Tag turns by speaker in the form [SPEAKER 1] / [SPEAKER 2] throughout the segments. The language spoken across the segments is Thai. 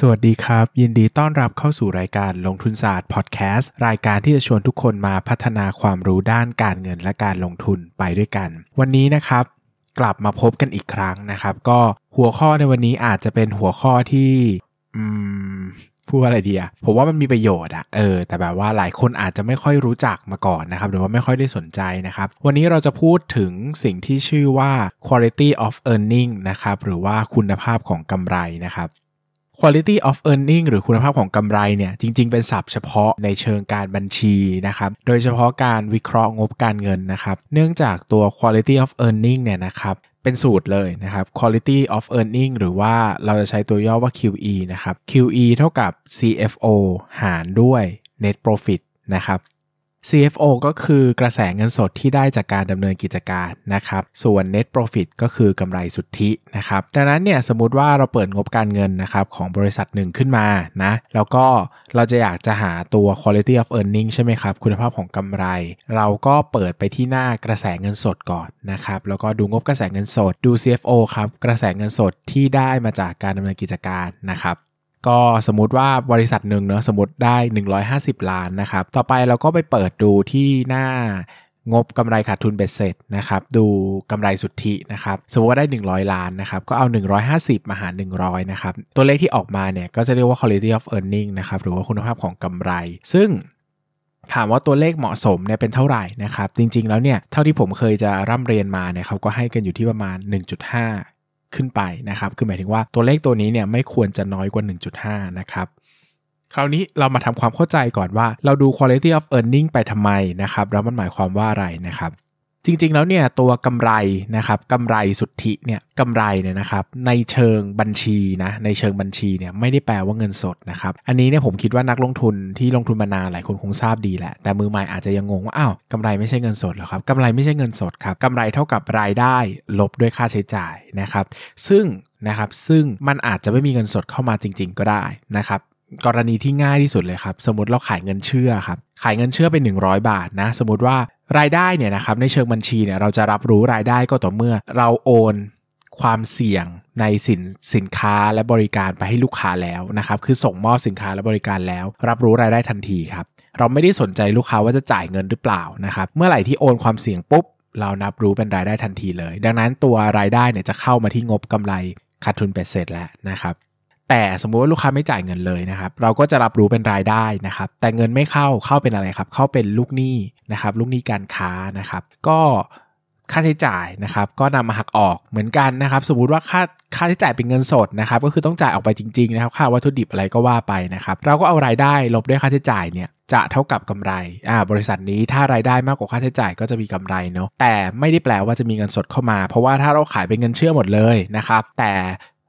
[SPEAKER 1] สวัสดีครับ ยินดีต้อนรับเข้าสู่รายการลงทุนศาสตร์พอดแคสต์รายการที่จะชวนทุกคนมาพัฒนาความรู้ด้านการเงินและการลงทุนไปด้วยกัน วันนี้นะครับ กลับมาพบกันอีกครั้งนะครับ ก็หัวข้อในวันนี้อาจจะเป็นหัวข้อที่อืมพูดว่าอะไรดีอะผมว่ามันมีประโยชน์อะเออ แต่แบบว่าหลายคนอาจจะไม่ค่อยรู้จักมาก่อนนะครับ หรือว่าไม่ค่อยได้สนใจนะครับ วันนี้เราจะพูดถึงสิ่งที่ชื่อว่า quality of earning นะครับ หรือว่าคุณภาพของกำไรนะครับ quality of earning หรือคุณภาพของกำไรเนี่ยจริง ๆ เป็นศัพท์เฉพาะในเชิงการบัญชีนะครับโดยเฉพาะการวิเคราะห์งบการเงินนะครับเนื่องจากตัว quality of earning เนี่ยนะครับเป็นสูตรเลยนะครับ quality of earning หรือว่าเราจะใช้ตัวย่อว่า QE นะครับ QE เท่ากับ CFO หารด้วย net profit นะครับ CFO ก็คือกระแสเงินสดที่ได้จากการดำเนินกิจการนะครับ ส่วน net profit ก็คือกำไรสุทธินะครับ ดังนั้นเนี่ยสมมติว่าเราเปิดงบการเงินนะครับของบริษัทหนึ่งขึ้นมานะ แล้วก็เราจะอยากจะหาตัว quality of earning ใช่ไหมครับ คุณภาพของกำไร เราก็เปิดไปที่หน้ากระแสเงินสดก่อนนะครับ แล้วก็ดูงบกระแสเงินสด ดู CFO ครับ กระแสเงินสดที่ได้มาจากการดำเนินกิจการนะครับ ก็สมมติว่าบริษัทหนึ่งเนาะสมมติได้ 150 ล้านนะครับ ต่อไปเราก็ไปเปิดดูที่หน้างบกำไรขาดทุนเบ็ดเสร็จนะครับ ดูกำไรสุทธินะครับ สมมติว่าได้ 100 ล้านนะครับ ก็เอา 150 มาหาร 100 นะครับ ตัวเลขที่ออกมาเนี่ยก็จะเรียกว่า quality of earning นะครับ หรือว่าคุณภาพของกำไร ซึ่งถามว่าตัวเลขเหมาะสมเนี่ยเป็นเท่าไหร่นะครับ จริงๆแล้วเนี่ย เท่าที่ผมเคยจะร่ำเรียนมาเนี่ยเขาก็ให้กันอยู่ที่ประมาณ 1.5 ขึ้นไปนะครับ คือหมายถึงว่าตัวเลขตัวนี้เนี่ยไม่ควรจะน้อยกว่า 1.5 นะครับคราวนี้เรามาทำความเข้าใจก่อนว่าเราดู quality of earning ไปทำไมนะครับ แล้วมันหมายความว่าอะไรนะครับ จริงๆแล้วเนี่ยตัวกำไรนะครับกำไรสุทธิเนี่ยกำไรเนี่ยนะครับในเชิงบัญชีนะในเชิงบัญชีเนี่ยไม่ได้แปลว่าเงินสดนะครับอันนี้เนี่ยผมคิดว่านักลงทุนที่ลงทุนมานานหลายคนคงทราบดีแหละแต่มือใหม่อาจจะยังงงว่าอ้าวกำไรไม่ใช่เงินสดหรอครับกำไรไม่ใช่เงินสดครับกำไรเท่ากับรายได้ลบด้วยค่าใช้จ่ายนะครับ ซึ่งนะครับซึ่งมันอาจจะไม่มีเงินสดเข้ามาจริง ๆ ก็ได้นะครับกรณีที่ง่ายที่สุดเลยครับ สมมติเราขายเงินเชื่อครับ ขายเงินเชื่อไป 100 บาทนะ สมมติว่า รายได้เนี่ยนะครับในเชิงบัญชีเนี่ยเราจะรับรู้รายได้ก็ต่อเมื่อเราโอนความเสี่ยงในสินสินค้าและบริการไปให้ลูกค้าแล้วนะครับคือส่งมอบสินค้าและบริการแล้ว รับรู้รายได้ทันทีครับเราไม่ได้สนใจลูกค้าว่าจะจ่ายเงินหรือเปล่านะครับเมื่อไหร่ที่โอนความเสี่ยงปุ๊บ เรานับรู้เป็นรายได้ทันทีเลย ดังนั้นตัวรายได้เนี่ยจะเข้ามาที่งบกำไรขาดทุนเป็ดเสร็จแล้วนะครับ แต่สมมุติว่าลูกค้าไม่จ่ายเงินเลยนะครับ เราก็จะรับรู้เป็นรายได้นะครับ แต่เงินไม่เข้าเข้าเป็นอะไรครับ เข้าเป็นลูกหนี้นะครับ ลูกหนี้การค้านะครับ ก็ค่าใช้จ่ายนะครับก็นำมาหักออกเหมือนกันนะครับ สมมุติว่าค่าค่าใช้จ่ายเป็นเงินสดนะครับ ก็คือต้องจ่ายออกไปจริงๆนะครับ ค่าวัตถุดิบอะไรก็ว่าไปนะครับ เราก็เอารายได้ลบด้วยค่าใช้จ่ายเนี่ยจะเท่ากับกำไรอ่าบริษัทนี้ถ้ารายได้มากกว่าค่าใช้จ่ายก็จะมีกำไรเนาะแต่ไม่ได้แปลว่าจะมีเงินสดเข้ามา เพราะว่าถ้าเราขายเป็นเงินเชื่อหมดเลยนะครับ แต่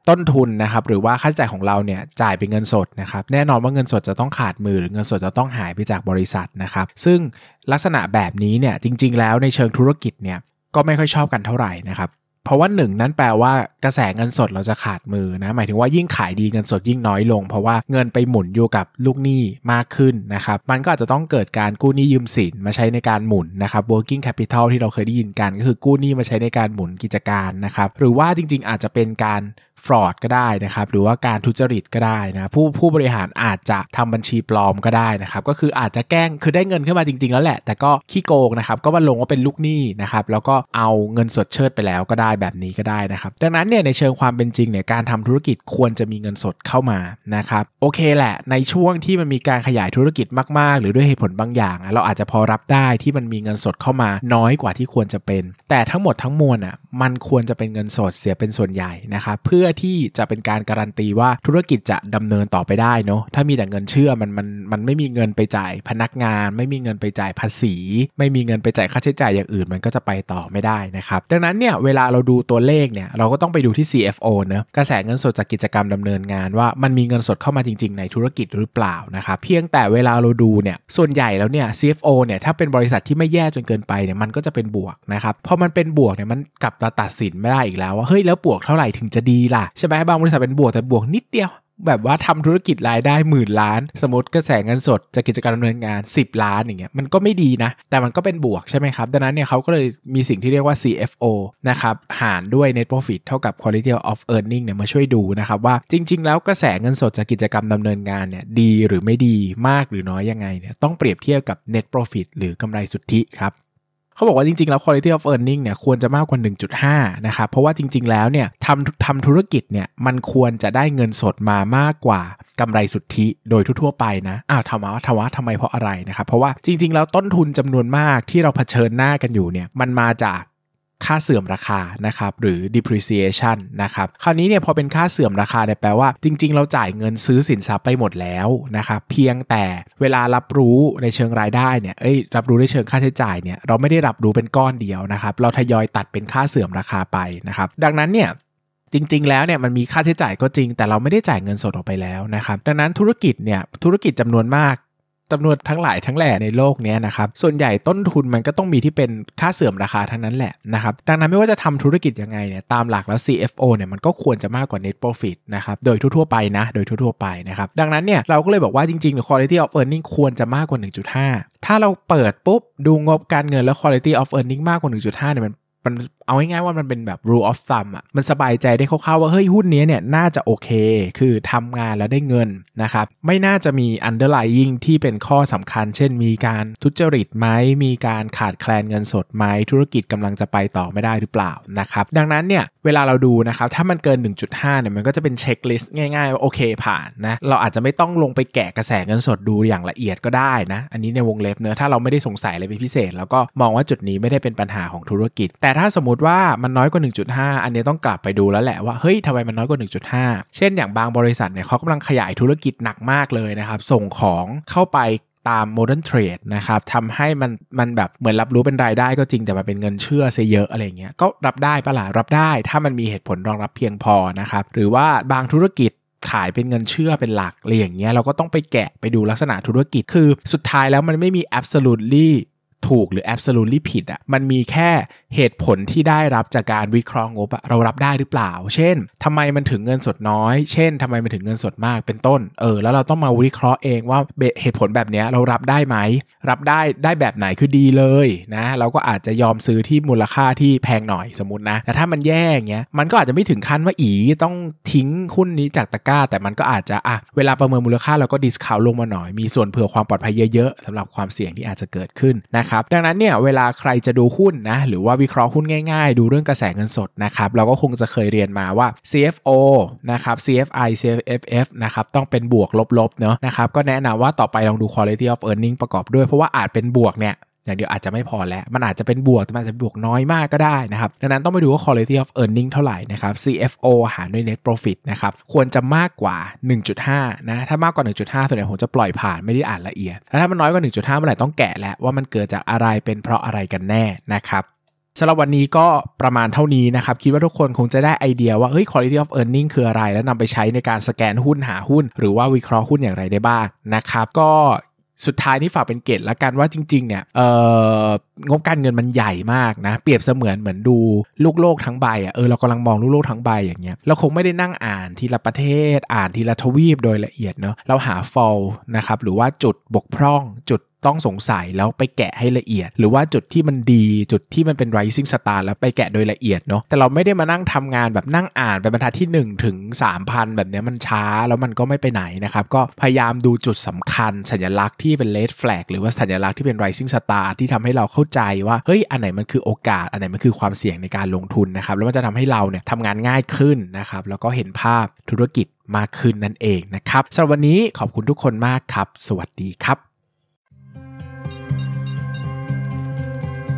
[SPEAKER 1] ต้นทุนนะครับหรือว่าค่าใช้จ่ายของเราเนี่ยจ่ายเป็นเงินสดนะครับแน่นอนว่าเงินสดจะต้องขาดมือหรือเงินสดจะต้องหายไปจากบริษัทนะครับซึ่งลักษณะแบบนี้เนี่ยจริง ๆ แล้วในเชิงธุรกิจเนี่ยก็ไม่ค่อยชอบกันเท่าไหร่นะครับเพราะว่าหนึ่งนั้นแปลว่ากระแสเงินสดเราจะขาดมือนะหมายถึงว่ายิ่งขายดีเงินสดยิ่งน้อยลง เพราะว่าเงินไปหมุนอยู่กับลูกหนี้มากขึ้นนะครับมันก็อาจจะต้องเกิดการกู้หนี้ยืมสินมาใช้ในการหมุนนะครับ working capital ที่เราเคยได้ยินกัน ก็คือกู้หนี้มาใช้ในการหมุนกิจการนะครับหรือว่าจริงๆ อาจจะเป็นการ ฟรอดก็ได้นะครับ หรือว่าการทุจริตก็ได้นะผู้ผู้บริหารอาจจะทำบัญชีปลอมก็ได้นะครับ ก็คืออาจจะแกล้งคือได้เงินขึ้นมาจริง ๆ แล้วแหละ แต่ก็ขี้โกงนะครับ ก็มาลงว่าเป็นลูกหนี้นะครับ แล้วก็เอาเงินสดเชิดไปแล้วก็ได้แบบนี้ก็ได้นะครับ ดังนั้นเนี่ยในเชิงความเป็นจริงเนี่ยการทำธุรกิจควรจะมีเงินสดเข้ามานะครับ โอเคแหละ ในช่วงที่มันมีการขยายธุรกิจมาก ๆ หรือด้วยเหตุผลบางอย่าง เราอาจจะพอรับได้ที่มันมีเงินสดเข้ามาน้อยกว่าที่ควรจะเป็น แต่ทั้งหมดทั้งมวลอะมันควรจะเป็นเงินสดเสียเป็นส่วนใหญ่นะครับเพื่อที่จะเป็นการการันตีว่าธุรกิจจะดำเนินต่อไปได้เนาะถ้ามีแต่เงินเชื่อมันมันมันไม่มีเงินไปจ่ายพนักงาน ไม่มีเงินไปจ่ายภาษี ไม่มีเงินไปจ่ายค่าใช้จ่ายอย่างอื่น มันก็จะไปต่อไม่ได้นะครับดังนั้นเนี่ยเวลาเราดูตัวเลขเนี่ยเราก็ต้องไปดูที่ CFO เนะกระแสเงินสดจากกิจกรรมดำเนินงานว่ามันมีเงินสดเข้ามาจริง ๆ ในธุรกิจหรือเปล่านะครับเพียงแต่เวลาเราดูเนี่ยส่วนใหญ่แล้วเนี่ย CFO เนี่ยถ้าเป็นบริษัทที่ไม่แย่จนเกินไปเนี่ยมันก็จะเป็นบวกนะครับพอมันเป็นบวกเนี่ยมันกลับมาตัดสินไม่ได้อีกแล้วว่าเฮ้ยแล้วบวกเท่าไหร่ถึงจะดีล่ะใช่ไหมบางบริษัทเป็นบวกแต่บวกนิดเดียว แบบว่าทำธุรกิจรายได้หมื่นล้าน สมมติกระแสเงินสดจากกิจการดำเนินงาน 10 ล้านอย่างเงี้ยมันก็ไม่ดีนะ แต่มันก็เป็นบวกใช่ไหมครับดังนั้นเนี่ยเขาก็เลยมีสิ่งที่เรียกว่า CFO นะครับหารด้วย net profit เท่ากับ quality of earning เนี่ยมาช่วยดูนะครับว่าจริง ๆ แล้วกระแสเงินสดจากกิจกรรมดำเนินงานเนี่ยดีหรือไม่ดีมากหรือน้อยยังไงเนี่ยต้องเปรียบเทียบกับ net profit หรือกำไรสุทธิครับ เขาบอกว่าจริงๆ แล้ว quality of earning เนี่ยควรจะมากกว่า 1.5 นะครับ เพราะว่าจริง ๆ แล้วเนี่ยทำทำธุรกิจเนี่ยมันควรจะได้เงินสดมามากกว่ากำไรสุทธิโดยทั่วๆไปนะอ้าวทำว่าทว่าทำไมเพราะอะไรนะครับ เพราะว่าจริง ๆ แล้วต้นทุนจำนวนมากที่เราเผชิญหน้ากันอยู่เนี่ยมันมาจาก ค่าเสื่อมราคานะครับหรือ depreciation นะครับคราวนี้เนี่ยพอเป็นค่าเสื่อมราคาเนี่ยแปลว่าจริง ๆ เราจ่ายเงินซื้อสินทรัพย์ไปหมดแล้วนะครับเพียงแต่เวลารับรู้ในเชิงรายได้เนี่ยเอ้ยรับรู้ในเชิงค่าใช้จ่ายเนี่ยเราไม่ได้รับรู้เป็นก้อนเดียวนะครับเราทยอยตัดเป็นค่าเสื่อมราคาไปนะครับดังนั้นเนี่ยจริง ๆ แล้วเนี่ยมันมีค่าใช้จ่ายก็จริง แต่เราไม่ได้จ่ายเงินสดออกไปแล้วนะครับดังนั้นธุรกิจเนี่ยธุรกิจจำนวนมาก จำนวนทั้งหลายทั้งแหล่ในโลกนี้นะครับส่วนใหญ่ต้นทุนมันก็ต้องมีที่เป็นค่าเสื่อมราคาทั้งนั้นแหละนะครับดังนั้นไม่ว่าจะทำธุรกิจยังไงเนี่ยตามหลักแล้ว CFO เนี่ยมันก็ควรจะมากกว่า net profit นะครับโดยทั่วๆไปนะโดยทั่วๆไปนะครับดังนั้นเนี่ยเราก็เลยบอกว่าจริงๆ quality of earning ควรจะมากกว่า 1.5 ถ้าเราเปิดปุ๊บดูงบการเงินแล้ว quality of earning มากกว่า 1.5เนี่ยมัน มันเอาง่ายๆว่ามันเป็นแบบ rule of thumb อะมันสบายใจได้คร่าวๆว่าเฮ้ยหุ้นนี้เนี่ยน่าจะโอเค คือทำงานแล้วได้เงินนะครับไม่น่าจะมี underlying ที่เป็นข้อสำคัญ เช่นมีการทุจริตไหมมีการขาดแคลนเงินสดไหมธุรกิจกำลังจะไปต่อไม่ได้หรือเปล่านะครับดังนั้นเนี่ยเวลาเราดูนะครับถ้ามันเกิน 1.5เนี่ยมันก็จะเป็นเช็คลิสต์ง่ายๆว่าโอเคผ่านนะเราอาจจะไม่ต้องลงไปแกะกระแสเงินสดดูอย่างละเอียดก็ได้นะอันนี้ในวงเล็บเนอะถ้าเราไม่ได้สงสัยอะไรเป็นพิเศษ แล้วก็มองว่าจุดนี้ไม่ได้เป็นปัญหาของธุรกิจแต่ถ้าสมมติว่ามันน้อยกว่า 1.5 อันนี้ต้องกลับไปดูแล้วแหละว่าเฮ้ยทำไมมันน้อยกว่า 1.5 เช่นอย่างบางบริษัทเนี่ยเขากำลังขยายธุรกิจหนักมากเลยนะครับ ส่งของเข้าไปตาม modern trade นะครับทำให้มันมันแบบเหมือนรับรู้เป็นรายได้ก็จริงแต่มันเป็นเงินเชื่อซะเยอะอะไรเงี้ยก็รับได้ปะล่ะรับได้ ถ้ามันมีเหตุผลรองรับเพียงพอนะครับหรือว่าบางธุรกิจขายเป็นเงินเชื่อเป็นหลักอะไรอย่างเงี้ยเราก็ต้องไปแกะไปดูลักษณะธุรกิจคือ สุดท้ายแล้วมันไม่มี absolutely ถูกหรือ absolutely ผิดอะมันมีแค่เหตุผลที่ได้รับจากการวิเคราะห์งบอะเรารับได้หรือเปล่า เช่นทำไมมันถึงเงินสดน้อย เช่นทำไมมันถึงเงินสดมากเป็นต้นเออแล้วเราต้องมาวิเคราะห์เองว่าเหตุผลแบบนี้เรารับได้ไหม รับได้ได้แบบไหนคือดีเลยนะเราก็อาจจะยอมซื้อที่มูลค่าที่แพงหน่อยสมมตินะแต่ถ้ามันแย่เงี้ยมันก็อาจจะไม่ถึงขั้นว่าอีต้องทิ้งหุ้นนี้จากตะกร้า แต่มันก็อาจจะอะเวลาประเมินมูลค่าเราก็ดิสคาวลงมาหน่อยมีส่วนเผื่อความปลอดภัยเยอะๆสำหรับความเสี่ยงที่อาจจะเกิดขึ้นนะนะครับดังนั้นเนี่ยเวลาใครจะดูหุ้นนะหรือว่าวิเคราะห์หุ้นง่ายๆ ดูเรื่องกระแสเงินสดนะครับเราก็คงจะเคยเรียนมาว่า CFO นะครับ CFI CFF นะครับต้องเป็นบวกลบๆเนาะนะครับก็แนะนำว่าต่อไปลองดู quality of earning ประกอบด้วยเพราะว่าอาจเป็นบวกเนี่ย อย่างเดียวอาจจะไม่พอแล้ว มันอาจจะเป็นบวก แต่มันอาจจะบวกน้อยมากก็ได้นะครับ ดังนั้นต้องไปดูว่า quality of earning เท่าไหร่นะครับ CFO หารด้วย net profit นะครับ ควรจะมากกว่า 1.5 นะ ถ้ามากกว่า 1.5 ส่วนใหญ่ผมจะปล่อยผ่านไม่ได้อ่านละเอียด แล้วถ้ามันน้อยกว่า 1.5 เมื่อไหร่ต้องแกะแล้วว่ามันเกิดจากอะไรเป็นเพราะอะไรกันแน่นะครับสำหรับวันนี้ก็ประมาณเท่านี้นะครับ คิดว่าทุกคนคงจะได้ไอเดียว่าเฮ้ย quality of earning คืออะไร แล้วนำไปใช้ในการสแกนหุ้นหาหุ้น หรือว่าวิเคราะห์หุ้นอย่างไรได้บ้างนะครับ ก็ สุดท้ายนี่ฝากเป็นเกตแล้วกันว่าจริงๆเนี่ยเอ่องบการเงินมันใหญ่มากนะ เปรียบเสมือนเหมือนดูลูกโลกทั้งใบอะเออเรากำลังมองลูกโลกทั้งใบอย่างเงี้ยเราคงไม่ได้นั่งอ่านทีละประเทศ อ่านทีละทวีปโดยละเอียดเนาะเราหาฟอลนะครับหรือว่าจุดบกพร่องจุด ต้องสงสัยแล้วไปแกะให้ละเอียด หรือว่าจุดที่มันดีจุดที่มันเป็น rising star แล้วไปแกะโดยละเอียดเนาะแต่เราไม่ได้มานั่งทำงานแบบนั่งอ่านเป็นบรรทัดที่ 1 ถึง 3,000 แบบนี้มันช้าแล้วมันก็ไม่ไปไหนนะครับ ก็พยายามดูจุดสำคัญ สัญลักษณ์ที่เป็น red flag หรือว่าสัญลักษณ์ที่เป็น rising star ที่ทำให้เราเข้าใจว่าเฮ้ยอันไหนมันคือโอกาส อันไหนมันคือความเสี่ยงในการลงทุนนะครับแล้วมันจะทำให้เราเนี่ยทำงานง่ายขึ้นนะครับแล้วก็เห็นภาพธุรกิจมากขึ้นนั่นเองนะครับสำหรับวันนี้ขอบคุณทุกคนมากครับ สวัสดีครับ